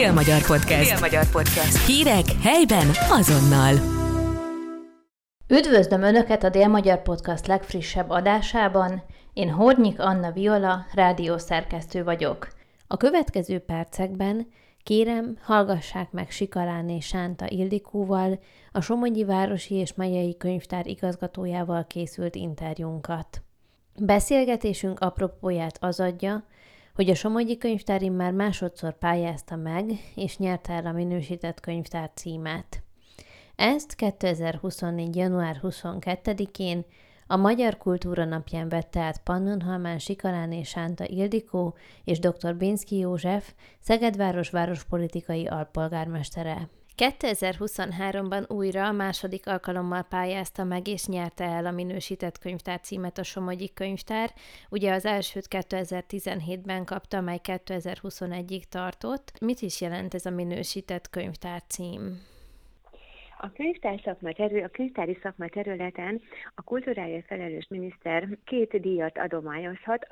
Dél-Magyar Podcast. Dél-Magyar Podcast. Hírek helyben azonnal. Üdvözlöm Önöket a Dél-Magyar Podcast legfrissebb adásában. Én Hornyik Anna Viola, rádiószerkesztő vagyok. A következő percekben kérem, hallgassák meg Sikarán és Sánta Ildikóval, a Somogyi Városi és Megyei Könyvtár igazgatójával készült interjúnkat. Beszélgetésünk apropóját az adja, hogy a Somogyi Könyvtár már másodszor pályázta meg, és nyerte el a minősített könyvtár címet. Ezt 2024. január 22-én a Magyar Kultúra napján vette át Pannonhalmán Sikarán és Sánta Ildikó és dr. Bénszki József, Szegedváros várospolitikai alpolgármestere. 2023-ban újra a második alkalommal pályázta meg és nyerte el a minősített könyvtár címet a Somogyi Könyvtár. Ugye az elsőt 2017-ben kapta, mely 2021-ig tartott. Mit is jelent ez a minősített könyvtár cím? A könyvtár szakma terül, a könyvtári szakma területen a kultúrája felelős miniszter két díjat adományozhat,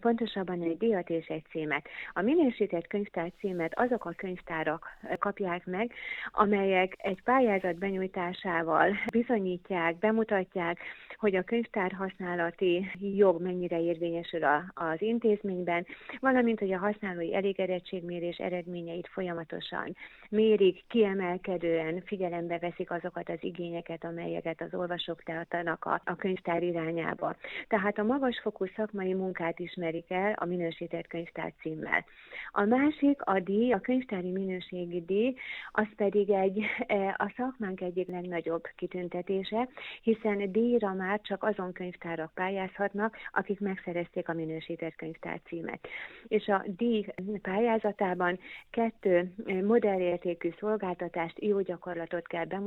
pontosabban egy díjat és egy címet. A minősített könyvtár címet azok a könyvtárak kapják meg, amelyek egy pályázat benyújtásával bizonyítják, bemutatják, hogy a könyvtár használati jog mennyire érvényesül az intézményben, valamint, hogy a használói elégedettségmérés eredményeit folyamatosan mérik, kiemelkedően figyelembe veszik azokat az igényeket, amelyeket az olvasók tartanak a, a könyvtár irányába. Tehát a magasfokú szakmai munkát ismerik el a minősített könyvtár címmel. A másik, a díj, a könyvtári minőségi díj, az pedig egy, e, a szakmánk egyik legnagyobb kitüntetése, hiszen díjra már csak azon könyvtárak pályázhatnak, akik megszerezték a minősített könyvtár címet. És a díj pályázatában kettő modellértékű szolgáltatást, jó gyakorlatot kell bemutatni,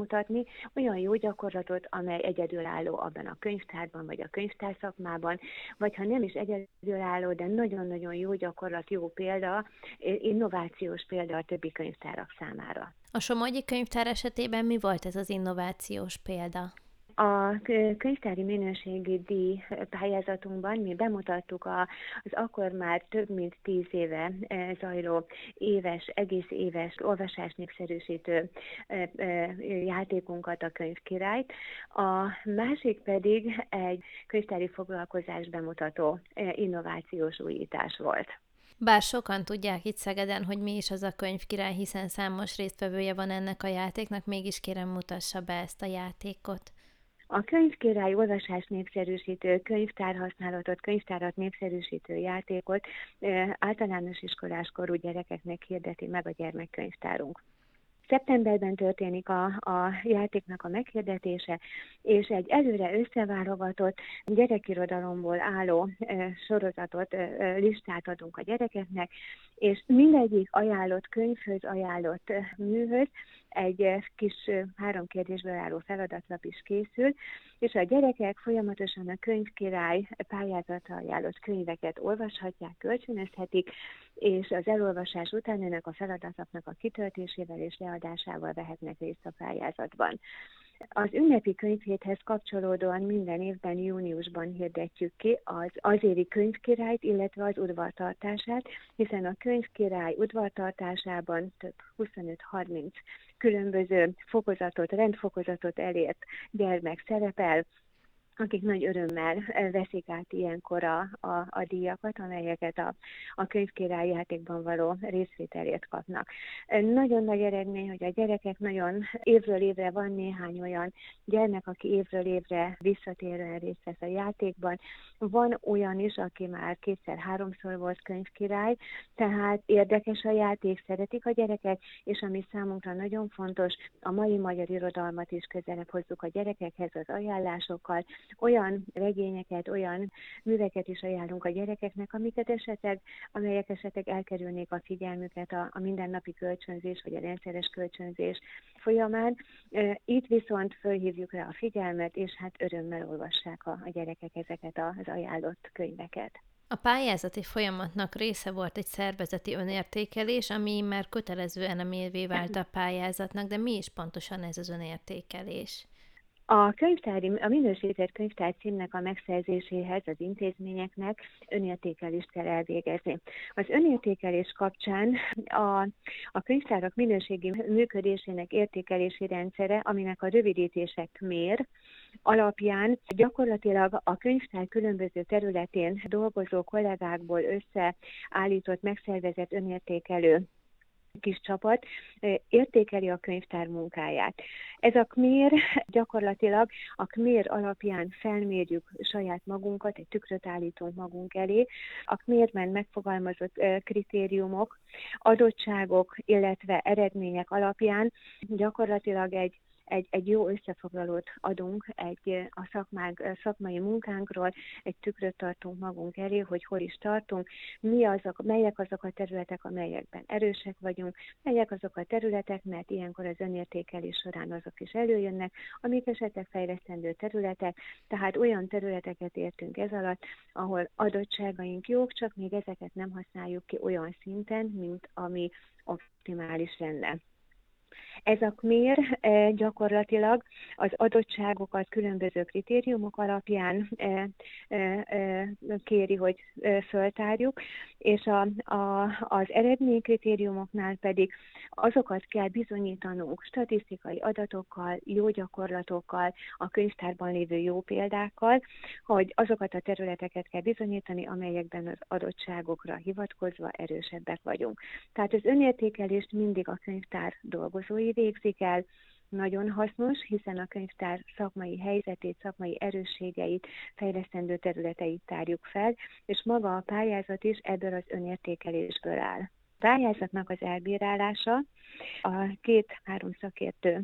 olyan jó gyakorlatot, amely egyedülálló abban a könyvtárban, vagy a könyvtárszakmában, vagy ha nem is egyedülálló, de nagyon-nagyon jó gyakorlat, jó példa, innovációs példa a többi könyvtárak számára. A Somogyi könyvtár esetében mi volt ez az innovációs példa? A könyvtári minőségi díj pályázatunkban mi bemutattuk az akkor már több mint tíz éve e, zajló éves, egész éves olvasás népszerűsítő e, e, játékunkat, a könyvkirályt. A másik pedig egy könyvtári foglalkozás bemutató innovációs újítás volt. Bár sokan tudják itt Szegeden, hogy mi is az a könyvkirály, hiszen számos résztvevője van ennek a játéknak, mégis kérem mutassa be ezt a játékot. A könyvkirály olvasás népszerűsítő, könyvtárhasználatot, könyvtárat népszerűsítő játékot általános iskoláskorú gyerekeknek hirdeti meg a gyermekkönyvtárunk. Szeptemberben történik a, a játéknak a meghirdetése, és egy előre összeválogatott gyerekirodalomból álló e, sorozatot, e, listát adunk a gyerekeknek, és mindegyik ajánlott könyvhöz, ajánlott műhöz egy kis három kérdésből álló feladatlap is készül, és a gyerekek folyamatosan a könyvkirály pályázata ajánlott könyveket olvashatják, kölcsönözhetik, és az elolvasás után ennek a feladatlapnak a kitöltésével és leadásával vehetnek részt a pályázatban. Az ünnepi könyvhéthez kapcsolódóan minden évben júniusban hirdetjük ki az azéri könyvkirályt, illetve az udvartartását, hiszen a könyvkirály udvartartásában több 25-30 különböző fokozatot, rendfokozatot elért gyermek szerepel, akik nagy örömmel veszik át ilyenkor a, a, a díjakat, amelyeket a, a könyvkirály játékban való részvételért kapnak. Nagyon nagy eredmény, hogy a gyerekek nagyon évről évre van néhány olyan gyermek, aki évről évre visszatérően részt vesz a játékban. Van olyan is, aki már kétszer-háromszor volt könyvkirály, tehát érdekes a játék, szeretik a gyerekek, és ami számunkra nagyon fontos, a mai magyar irodalmat is közelebb hozzuk a gyerekekhez az ajánlásokkal, olyan regényeket, olyan műveket is ajánlunk a gyerekeknek, amiket esetleg, amelyek esetleg elkerülnék a figyelmüket a, a mindennapi kölcsönzés vagy a rendszeres kölcsönzés folyamán. Itt viszont fölhívjuk rá a figyelmet, és hát örömmel olvassák a, a gyerekek ezeket az ajánlott könyveket. A pályázati folyamatnak része volt egy szervezeti önértékelés, ami már kötelező elemévé vált a pályázatnak, de mi is pontosan ez az önértékelés? A könyvtári, a minősített könyvtár címnek a megszerzéséhez az intézményeknek önértékelést kell elvégezni. Az önértékelés kapcsán a, a könyvtárak minőségi működésének értékelési rendszere, aminek a rövidítések mér, alapján gyakorlatilag a könyvtár különböző területén dolgozó kollégákból összeállított, megszervezett önértékelő kis csapat értékeli a könyvtár munkáját. Ez a KMÉR gyakorlatilag a KMÉR alapján felmérjük saját magunkat, egy tükröt állítunk magunk elé. A KMÉR-ben megfogalmazott kritériumok, adottságok, illetve eredmények alapján gyakorlatilag egy egy, egy jó összefoglalót adunk egy a szakmánk, szakmai munkánkról, egy tükröt tartunk magunk elé, hogy hol is tartunk, mi azok, melyek azok a területek, amelyekben erősek vagyunk, melyek azok a területek, mert ilyenkor az önértékelés során azok is előjönnek, amik esetleg fejlesztendő területek, tehát olyan területeket értünk ez alatt, ahol adottságaink jók, csak még ezeket nem használjuk ki olyan szinten, mint ami optimális lenne. Ez a KMÉR e, gyakorlatilag az adottságokat különböző kritériumok alapján e, e, kéri, hogy föltárjuk, és a, a, az eredménykritériumoknál pedig azokat kell bizonyítanunk statisztikai adatokkal, jó gyakorlatokkal, a könyvtárban lévő jó példákkal, hogy azokat a területeket kell bizonyítani, amelyekben az adottságokra hivatkozva erősebbek vagyunk. Tehát az önértékelést mindig a könyvtár dolgozói végzik el, nagyon hasznos, hiszen a könyvtár szakmai helyzetét, szakmai erősségeit, fejlesztendő területeit tárjuk fel, és maga a pályázat is ebből az önértékelésből áll pályázatnak az elbírálása a két-három szakértő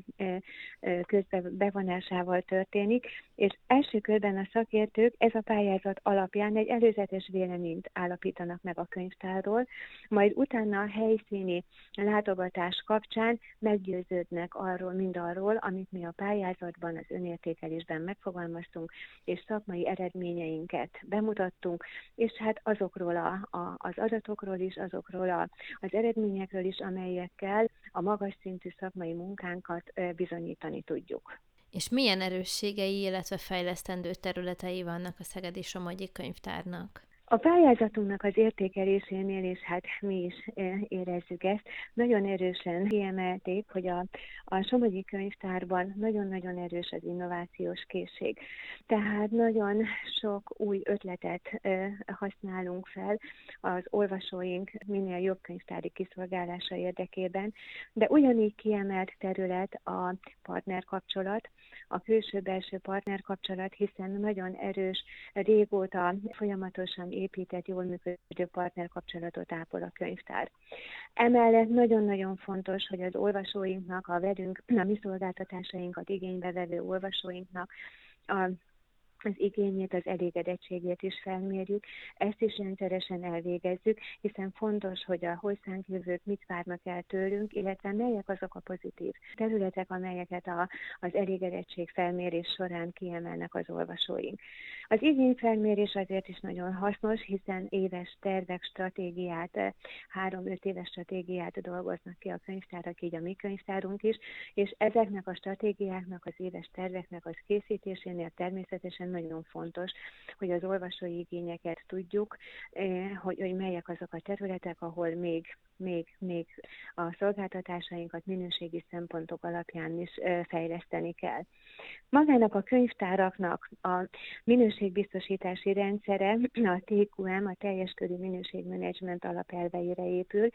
közbe bevonásával történik, és első körben a szakértők ez a pályázat alapján egy előzetes véleményt állapítanak meg a könyvtárról, majd utána a helyszíni látogatás kapcsán meggyőződnek arról, mindarról, amit mi a pályázatban, az önértékelésben megfogalmaztunk, és szakmai eredményeinket bemutattunk, és hát azokról a, a, az adatokról is, azokról a, az eredményekről is, amelyekkel a magas szintű szakmai munkánkat bizonyítani tudjuk. És milyen erősségei, illetve fejlesztendő területei vannak a Szegedi Somogyi Könyvtárnak? A pályázatunknak az értékelésénél, és hát mi is e, érezzük ezt, nagyon erősen kiemelték, hogy a, a Somogyi Könyvtárban nagyon-nagyon erős az innovációs készség. Tehát nagyon sok új ötletet e, használunk fel az olvasóink minél jobb könyvtári kiszolgálása érdekében, de ugyanígy kiemelt terület a partnerkapcsolat, a külső-belső partnerkapcsolat, hiszen nagyon erős, régóta folyamatosan épített, jól működő partnerkapcsolatot ápol a könyvtár. Emellett nagyon-nagyon fontos, hogy az olvasóinknak, a velünk, a mi szolgáltatásainkat igénybe vevő olvasóinknak a az igényét, az elégedettségét is felmérjük, ezt is rendszeresen elvégezzük, hiszen fontos, hogy a hozzánk jövők mit várnak el tőlünk, illetve melyek azok a pozitív területek, amelyeket a, az elégedettség felmérés során kiemelnek az olvasóink. Az igényfelmérés azért is nagyon hasznos, hiszen éves tervek, stratégiát, három-öt éves stratégiát dolgoznak ki a könyvtárak, így a mi könyvtárunk is, és ezeknek a stratégiáknak, az éves terveknek az készítésénél természetesen nagyon fontos, hogy az olvasói igényeket tudjuk, eh, hogy, hogy melyek azok a területek, ahol még még, még a szolgáltatásainkat minőségi szempontok alapján is fejleszteni kell. Magának a könyvtáraknak a minőségbiztosítási rendszere, a TQM, a teljes körű minőségmenedzsment alapelveire épül,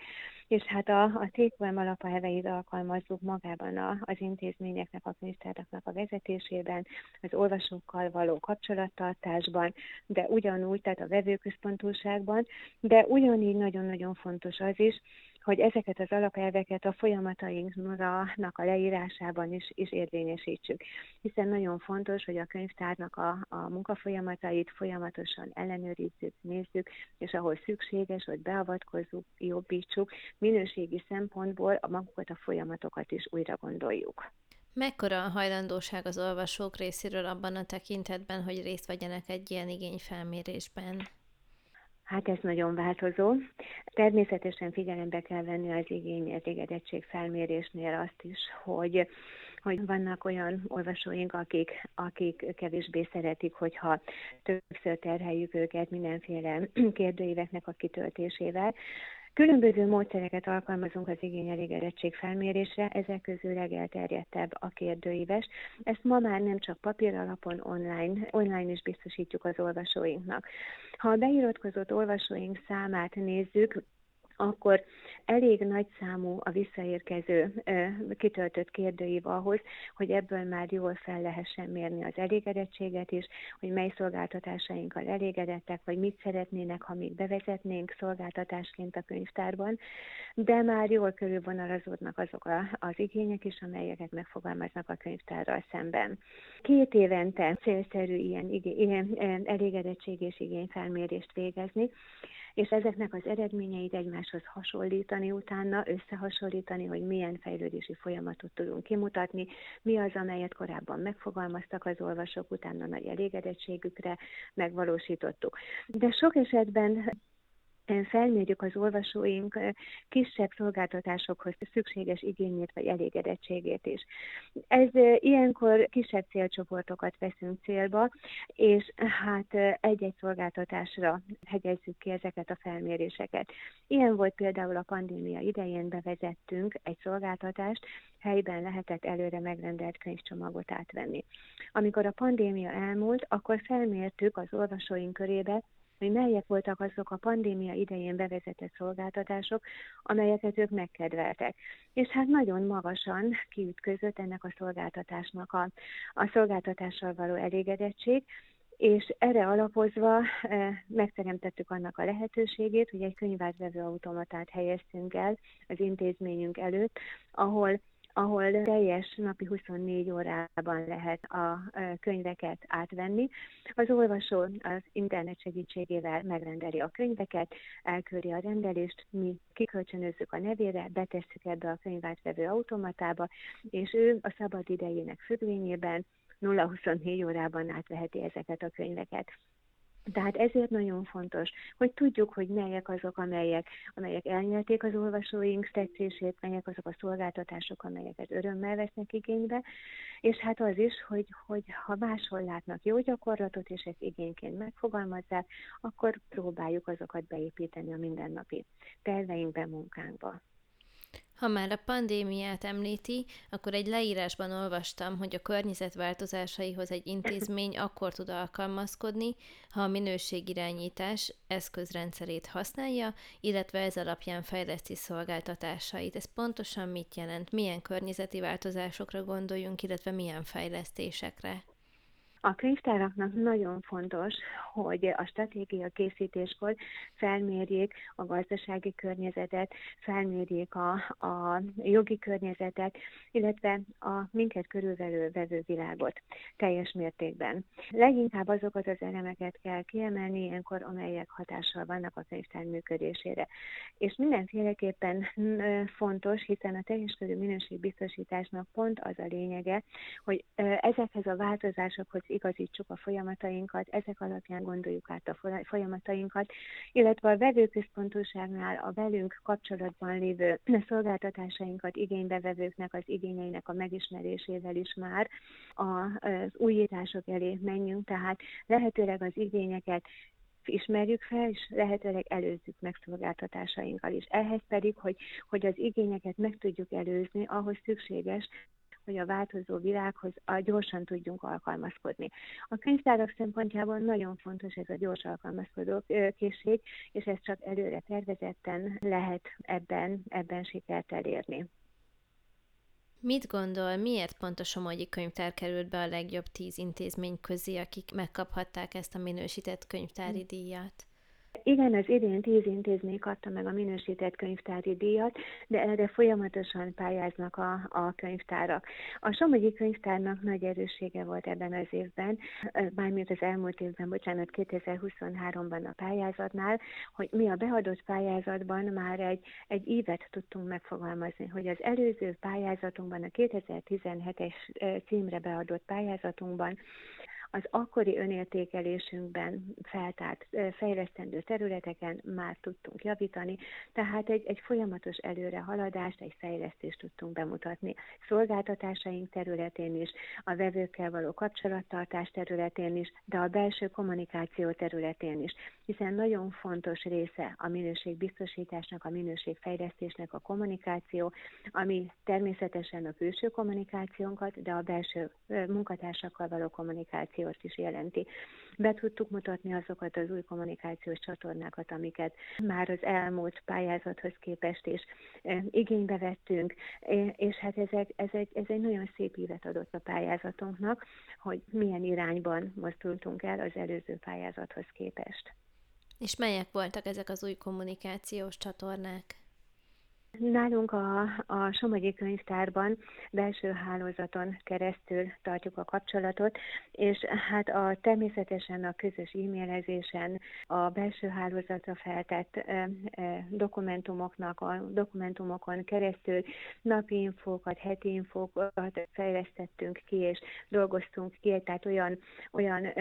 és hát a, a TQM alapelveit alkalmazzuk magában a, az intézményeknek, a könyvtáraknak a vezetésében, az olvasókkal való kapcsolattartásban, de ugyanúgy, tehát a vevőközpontúságban, de ugyanígy nagyon-nagyon fontos az is, hogy ezeket az alapelveket a folyamatainknak a leírásában is, is érvényesítsük. Hiszen nagyon fontos, hogy a könyvtárnak a, a munkafolyamatait folyamatosan ellenőrizzük, nézzük, és ahol szükséges, hogy beavatkozzuk, jobbítsuk, minőségi szempontból a magukat a folyamatokat is újra gondoljuk. Mekkora a hajlandóság az olvasók részéről abban a tekintetben, hogy részt vegyenek egy ilyen igényfelmérésben? Hát ez nagyon változó. Természetesen figyelembe kell venni az igény elégedettség felmérésnél azt is, hogy hogy vannak olyan olvasóink, akik, akik kevésbé szeretik, hogyha többször terheljük őket mindenféle kérdőíveknek a kitöltésével. Különböző módszereket alkalmazunk az igény elégedettség felmérésre, ezek közül legelterjedtebb a kérdőíves. Ezt ma már nem csak papír alapon, online, online is biztosítjuk az olvasóinknak. Ha a beiratkozott olvasóink számát nézzük, akkor elég nagy számú a visszaérkező kitöltött kérdőív ahhoz, hogy ebből már jól fel lehessen mérni az elégedettséget is, hogy mely szolgáltatásainkkal elégedettek, vagy mit szeretnének, ha még bevezetnénk szolgáltatásként a könyvtárban, de már jól körülvonalazódnak azok a, az igények is, amelyeket megfogalmaznak a könyvtárral szemben. Két évente célszerű ilyen, ilyen elégedettség és igényfelmérést végezni, és ezeknek az eredményeit egymáshoz hasonlítani utána, összehasonlítani, hogy milyen fejlődési folyamatot tudunk kimutatni, mi az, amelyet korábban megfogalmaztak az olvasók, utána nagy elégedettségükre megvalósítottuk. De sok esetben felmérjük az olvasóink kisebb szolgáltatásokhoz szükséges igényét vagy elégedettségét is. Ez ilyenkor kisebb célcsoportokat veszünk célba, és hát egy-egy szolgáltatásra hegyezzük ki ezeket a felméréseket. Ilyen volt például a pandémia idején bevezettünk egy szolgáltatást, helyben lehetett előre megrendelt könyvcsomagot átvenni. Amikor a pandémia elmúlt, akkor felmértük az olvasóink körébe, hogy melyek voltak azok a pandémia idején bevezetett szolgáltatások, amelyeket ők megkedveltek. És hát nagyon magasan kiütközött ennek a szolgáltatásnak a, a szolgáltatással való elégedettség, és erre alapozva e, megteremtettük annak a lehetőségét, hogy egy könyvátvevő automatát helyeztünk el az intézményünk előtt, ahol ahol teljes napi 24 órában lehet a könyveket átvenni. Az olvasó az internet segítségével megrendeli a könyveket, elküldi a rendelést, mi kikölcsönözzük a nevére, betesszük ebbe a könyvátvevő automatába, és ő a szabad idejének függvényében 0-24 órában átveheti ezeket a könyveket. Tehát ezért nagyon fontos, hogy tudjuk, hogy melyek azok, amelyek, amelyek elnyerték az olvasóink tetszését, melyek azok a szolgáltatások, amelyeket örömmel vesznek igénybe, és hát az is, hogy, hogy ha máshol látnak jó gyakorlatot, és ezt igényként megfogalmazzák, akkor próbáljuk azokat beépíteni a mindennapi terveinkbe, munkánkba. Ha már a pandémiát említi, akkor egy leírásban olvastam, hogy a környezet változásaihoz egy intézmény akkor tud alkalmazkodni, ha a minőségirányítás eszközrendszerét használja, illetve ez alapján fejleszti szolgáltatásait. Ez pontosan mit jelent? Milyen környezeti változásokra gondoljunk, illetve milyen fejlesztésekre? A könyvtáraknak nagyon fontos, hogy a stratégia készítéskor felmérjék a gazdasági környezetet, felmérjék a, a jogi környezetet, illetve a minket körülvelő vevővilágot teljes mértékben. Leginkább azokat az elemeket kell kiemelni ilyenkor, amelyek hatással vannak a könyvtár működésére. És mindenféleképpen fontos, hiszen a teljes körű minőségbiztosításnak pont az a lényege, hogy ezekhez a változásokhoz igazítsuk a folyamatainkat, ezek alapján gondoljuk át a folyamatainkat, illetve a vevőközpontúságnál a velünk kapcsolatban lévő szolgáltatásainkat igénybevevőknek az igényeinek a megismerésével is már az újítások elé menjünk, tehát lehetőleg az igényeket ismerjük fel, és lehetőleg előzzük meg szolgáltatásainkkal is. Ehhez pedig, hogy, hogy az igényeket meg tudjuk előzni, ahhoz szükséges, hogy a változó világhoz a gyorsan tudjunk alkalmazkodni. A könyvtárak szempontjából nagyon fontos ez a gyors alkalmazkodó készség, és ez csak előre tervezetten lehet ebben, ebben sikert elérni. Mit gondol, miért pont a Somogyi Könyvtár került be a legjobb tíz intézmény közé, akik megkaphatták ezt a minősített könyvtári hm. díjat? Igen, az idén tíz intézmény kapta meg a minősített könyvtári díjat, de erre folyamatosan pályáznak a, a könyvtárak. A Somogyi Könyvtárnak nagy erőssége volt ebben az évben, mármint az elmúlt évben, bocsánat, 2023-ban a pályázatnál, hogy mi a beadott pályázatban már egy, egy évet tudtunk megfogalmazni, hogy az előző pályázatunkban, a 2017-es címre beadott pályázatunkban az akkori önértékelésünkben feltárt fejlesztendő területeken már tudtunk javítani, tehát egy, egy folyamatos előrehaladást, egy fejlesztést tudtunk bemutatni. Szolgáltatásaink területén is, a vevőkkel való kapcsolattartás területén is, de a belső kommunikáció területén is, hiszen nagyon fontos része a minőségbiztosításnak, a minőségfejlesztésnek a kommunikáció, ami természetesen a külső kommunikációnkat, de a belső munkatársakkal való kommunikációt is jelenti. Be tudtuk mutatni azokat az új kommunikációs csatornákat, amiket már az elmúlt pályázathoz képest is igénybe vettünk, és hát ezek, ez, egy, ez egy nagyon szép évet adott a pályázatunknak, hogy milyen irányban mozdultunk el az előző pályázathoz képest. És melyek voltak ezek az új kommunikációs csatornák? Nálunk a, a Somogyi Könyvtárban belső hálózaton keresztül tartjuk a kapcsolatot, és hát a természetesen a közös e-mailezésen, a belső hálózatra feltett e, e, dokumentumoknak, a dokumentumokon keresztül napi infókat, heti infókat fejlesztettünk ki, és dolgoztunk ki, tehát olyan, olyan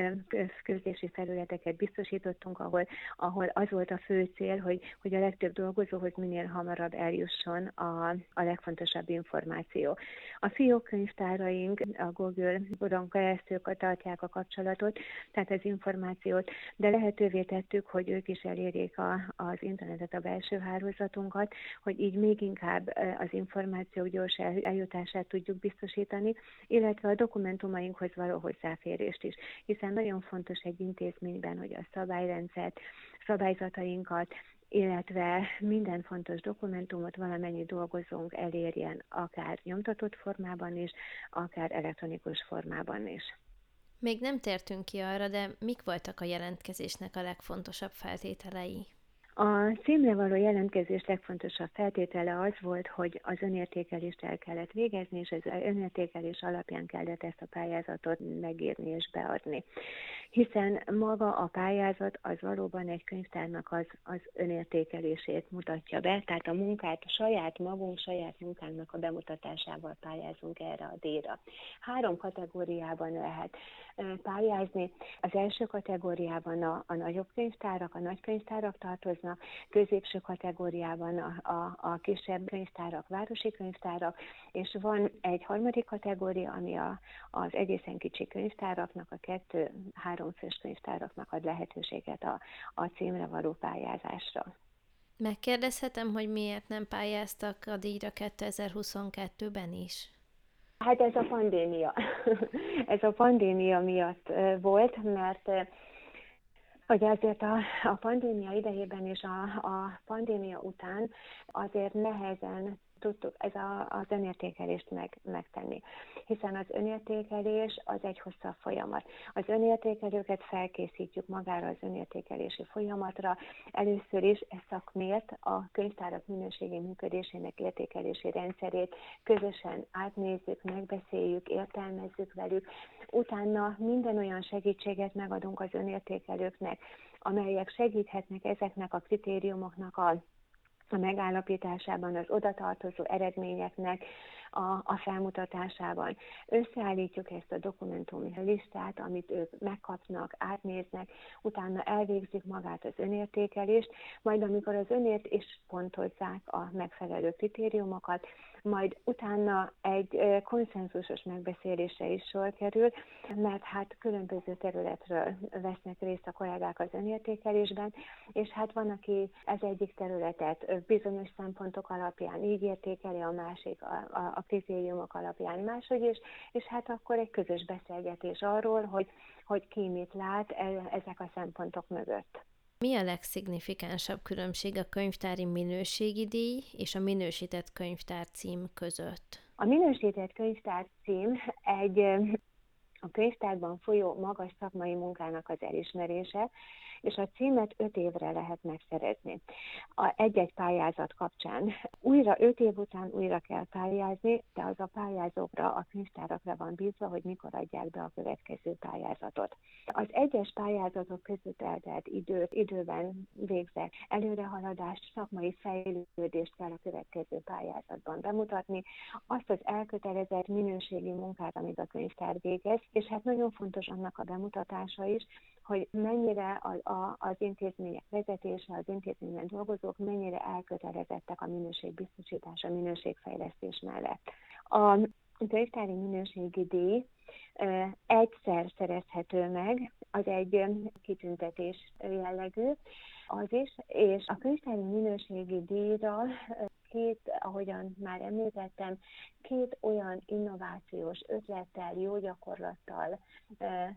közlési felületeket biztosítottunk, ahol, ahol az volt a fő cél, hogy, hogy a legtöbb dolgozóhoz minél hamarabb eljut jusson a, a legfontosabb információ. A fiókönyvtáraink a Google-on keresztül tartják a kapcsolatot, tehát az információt, de lehetővé tettük, hogy ők is elérjék a, az internetet, a belső hálózatunkat, hogy így még inkább az információk gyors eljutását tudjuk biztosítani, illetve a dokumentumainkhoz való hozzáférést is, hiszen nagyon fontos egy intézményben, hogy a szabályrendszert, szabályzatainkat, illetve minden fontos dokumentumot valamennyi dolgozónk elérjen, akár nyomtatott formában is, akár elektronikus formában is. Még nem tértünk ki arra, de mik voltak a jelentkezésnek a legfontosabb feltételei? A címre való jelentkezés legfontosabb feltétele az volt, hogy az önértékelést el kellett végezni, és az önértékelés alapján kellett ezt a pályázatot megírni és beadni. Hiszen maga a pályázat az valóban egy könyvtárnak az, az önértékelését mutatja be, tehát a munkát, a saját magunk, saját munkánknak a bemutatásával pályázunk erre a díjra. Három kategóriában lehet pályázni. Az első kategóriában a, a nagyobb könyvtárak, a nagy könyvtárak tartoznak, tartoznak, középső kategóriában a, a, a kisebb könyvtárak, városi könyvtárak, és van egy harmadik kategória, ami a, az egészen kicsi könyvtáraknak, a kettő-három fős könyvtáraknak ad lehetőséget a, a címre való pályázásra. Megkérdezhetem, hogy miért nem pályáztak a díjra 2022-ben is? Hát ez a pandémia. ez a pandémia miatt volt, mert hogy azért a, a pandémia idejében és a, a pandémia után azért nehezen tudtuk ez a, az önértékelést meg, megtenni. Hiszen az önértékelés az egy hosszabb folyamat. Az önértékelőket felkészítjük magára az önértékelési folyamatra. Először is ezt szakmért a könyvtárak minőségi működésének értékelési rendszerét közösen átnézzük, megbeszéljük, értelmezzük velük. Utána minden olyan segítséget megadunk az önértékelőknek, amelyek segíthetnek ezeknek a kritériumoknak a a megállapításában, az odatartozó eredményeknek a, a felmutatásában. Összeállítjuk ezt a dokumentum listát, amit ők megkapnak, átnéznek, utána elvégzik magát az önértékelést, majd amikor az önért is pontozzák a megfelelő kritériumokat, majd utána egy konszenzusos megbeszélésre is sor kerül, mert hát különböző területről vesznek részt a kollégák az önértékelésben, és hát van, aki ez egyik területet bizonyos szempontok alapján így értékeli, a másik a, a, a kritériumok alapján máshogy is, és hát akkor egy közös beszélgetés arról, hogy, hogy ki mit lát e, ezek a szempontok mögött. Mi a legszignifikánsabb különbség a könyvtári minőségi díj és a minősített könyvtár cím között? A minősített könyvtár cím egy a könyvtárban folyó magas szakmai munkának az elismerése, és a címet öt évre lehet megszerezni. A egy-egy pályázat kapcsán. Újra öt év után újra kell pályázni, de az a pályázókra, a könyvtárakra van bízva, hogy mikor adják be a következő pályázatot. Az egyes pályázatok között eltelt időt, időben végzett előrehaladást, szakmai fejlődést kell a következő pályázatban bemutatni, azt az elkötelezett minőségi munkát, amit a könyvtár végez, és hát nagyon fontos annak a bemutatása is, hogy mennyire a, a, az intézmények vezetése, az intézményben dolgozók mennyire elkötelezettek a minőségbiztosítás, a minőségfejlesztés mellett. A könyvtári minőségi díj egyszer szerezhető meg, az egy kitüntetés jellegű, az is, és a könyvtári minőségi díjra két, ahogyan már említettem, két olyan innovációs ötlettel, jó gyakorlattal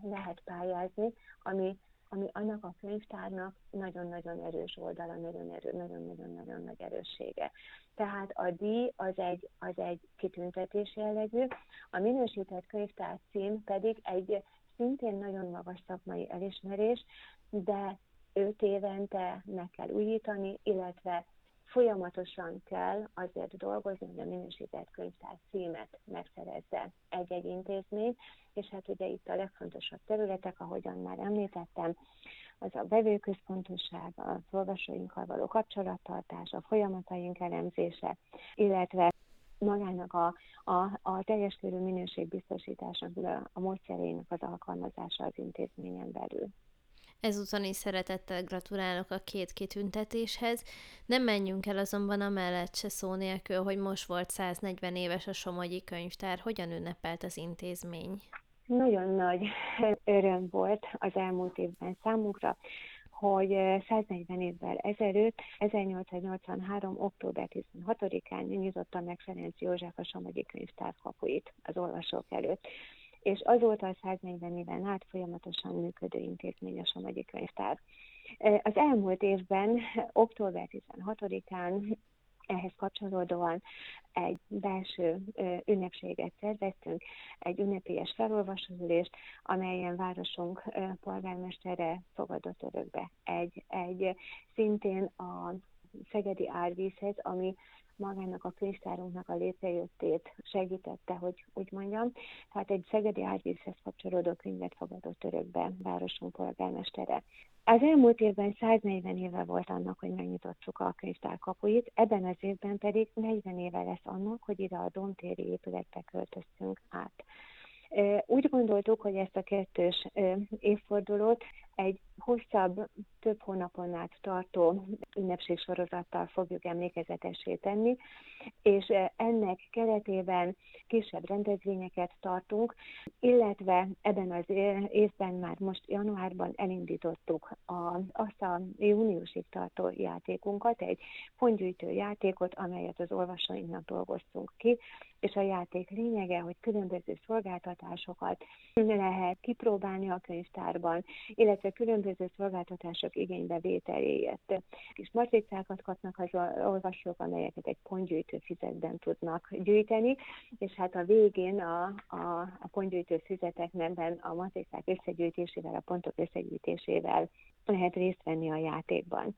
lehet pályázni, ami ami annak a könyvtárnak nagyon-nagyon erős oldala, nagyon-nagyon-nagyon nagy erőssége. Tehát a díj az egy, az egy kitüntetés jellegű, a minősített könyvtár cím pedig egy szintén nagyon magas szakmai elismerés, de öt évente meg kell újítani, illetve folyamatosan kell azért dolgozni, hogy a minősített könyvtár címet megszerezze egy-egy intézmény, és hát ugye itt a legfontosabb területek, ahogyan már említettem, az a bevőközpontosság, az olvasóinkkal való kapcsolattartás, a folyamataink elemzése, illetve magának a, a, a teljes körű minőségbiztosításnak a, a módszerének az alkalmazása az intézményen belül. Ezúton is szeretettel gratulálok a két kitüntetéshez. Nem menjünk el azonban amellett se szó nélkül, hogy most volt 140 éves a Somogyi Könyvtár. Hogyan ünnepelt az intézmény? Nagyon nagy öröm volt az elmúlt évben számunkra, hogy 140 évvel ezelőtt, 1883. október 16-án nyitotta meg Ferenc József a Somogyi Könyvtár kapuit az olvasók előtt és azóta a 140 éven át folyamatosan működő intézmény a Somogyi Könyvtár. Az elmúlt évben, október 16-án ehhez kapcsolódóan egy belső ünnepséget szerveztünk, egy ünnepélyes felolvasóülést, amelyen városunk polgármestere fogadott örökbe egy, egy szintén a Szegedi Árvízhez, ami magának a könyvtárunknak a létrejöttét segítette, hogy úgy mondjam. Tehát egy Szegedi Árvízhez kapcsolódó könyvet fogadott örökbe városunk polgármestere. Az elmúlt évben 140 éve volt annak, hogy megnyitottuk a könyvtár kapuit, ebben az évben pedig 40 éve lesz annak, hogy ide a Domtéri épületbe költöztünk át. Úgy gondoltuk, hogy ezt a kettős évfordulót egy hosszabb, több hónapon át tartó ünnepségsorozattal fogjuk emlékezetessé tenni, és ennek keretében kisebb rendezvényeket tartunk, illetve ebben az évben már most januárban elindítottuk a, azt a júniusig tartó játékunkat, egy pontgyűjtő játékot, amelyet az olvasóinknak dolgoztunk ki, és a játék lényege, hogy különböző szolgáltatásokat lehet kipróbálni a könyvtárban, illetve különböző szolgáltatások igénybevételéért. Kis matricákat kapnak az olvasók, amelyeket egy pontgyűjtő füzetben tudnak gyűjteni, és hát a végén a, a, a pontgyűjtő füzetekben a matricák összegyűjtésével, a pontok összegyűjtésével lehet részt venni a játékban.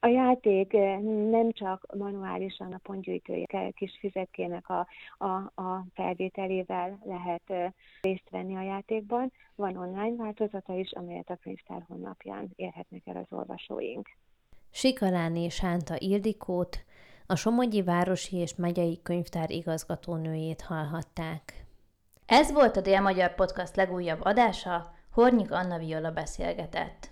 A játék eh, nem csak manuálisan a pontgyűjtője kis füzetkének a, a, a felvételével lehet eh, részt venni a játékban. Van online változata is, amelyet a könyvtár honlapján érhetnek el az olvasóink. Sikaláné Sánta Ildikót, a Somogyi Városi és Megyei Könyvtár igazgatónőjét hallhatták. Ez volt a Dél-Magyar Podcast legújabb adása, Hornyik Anna Viola beszélgetett.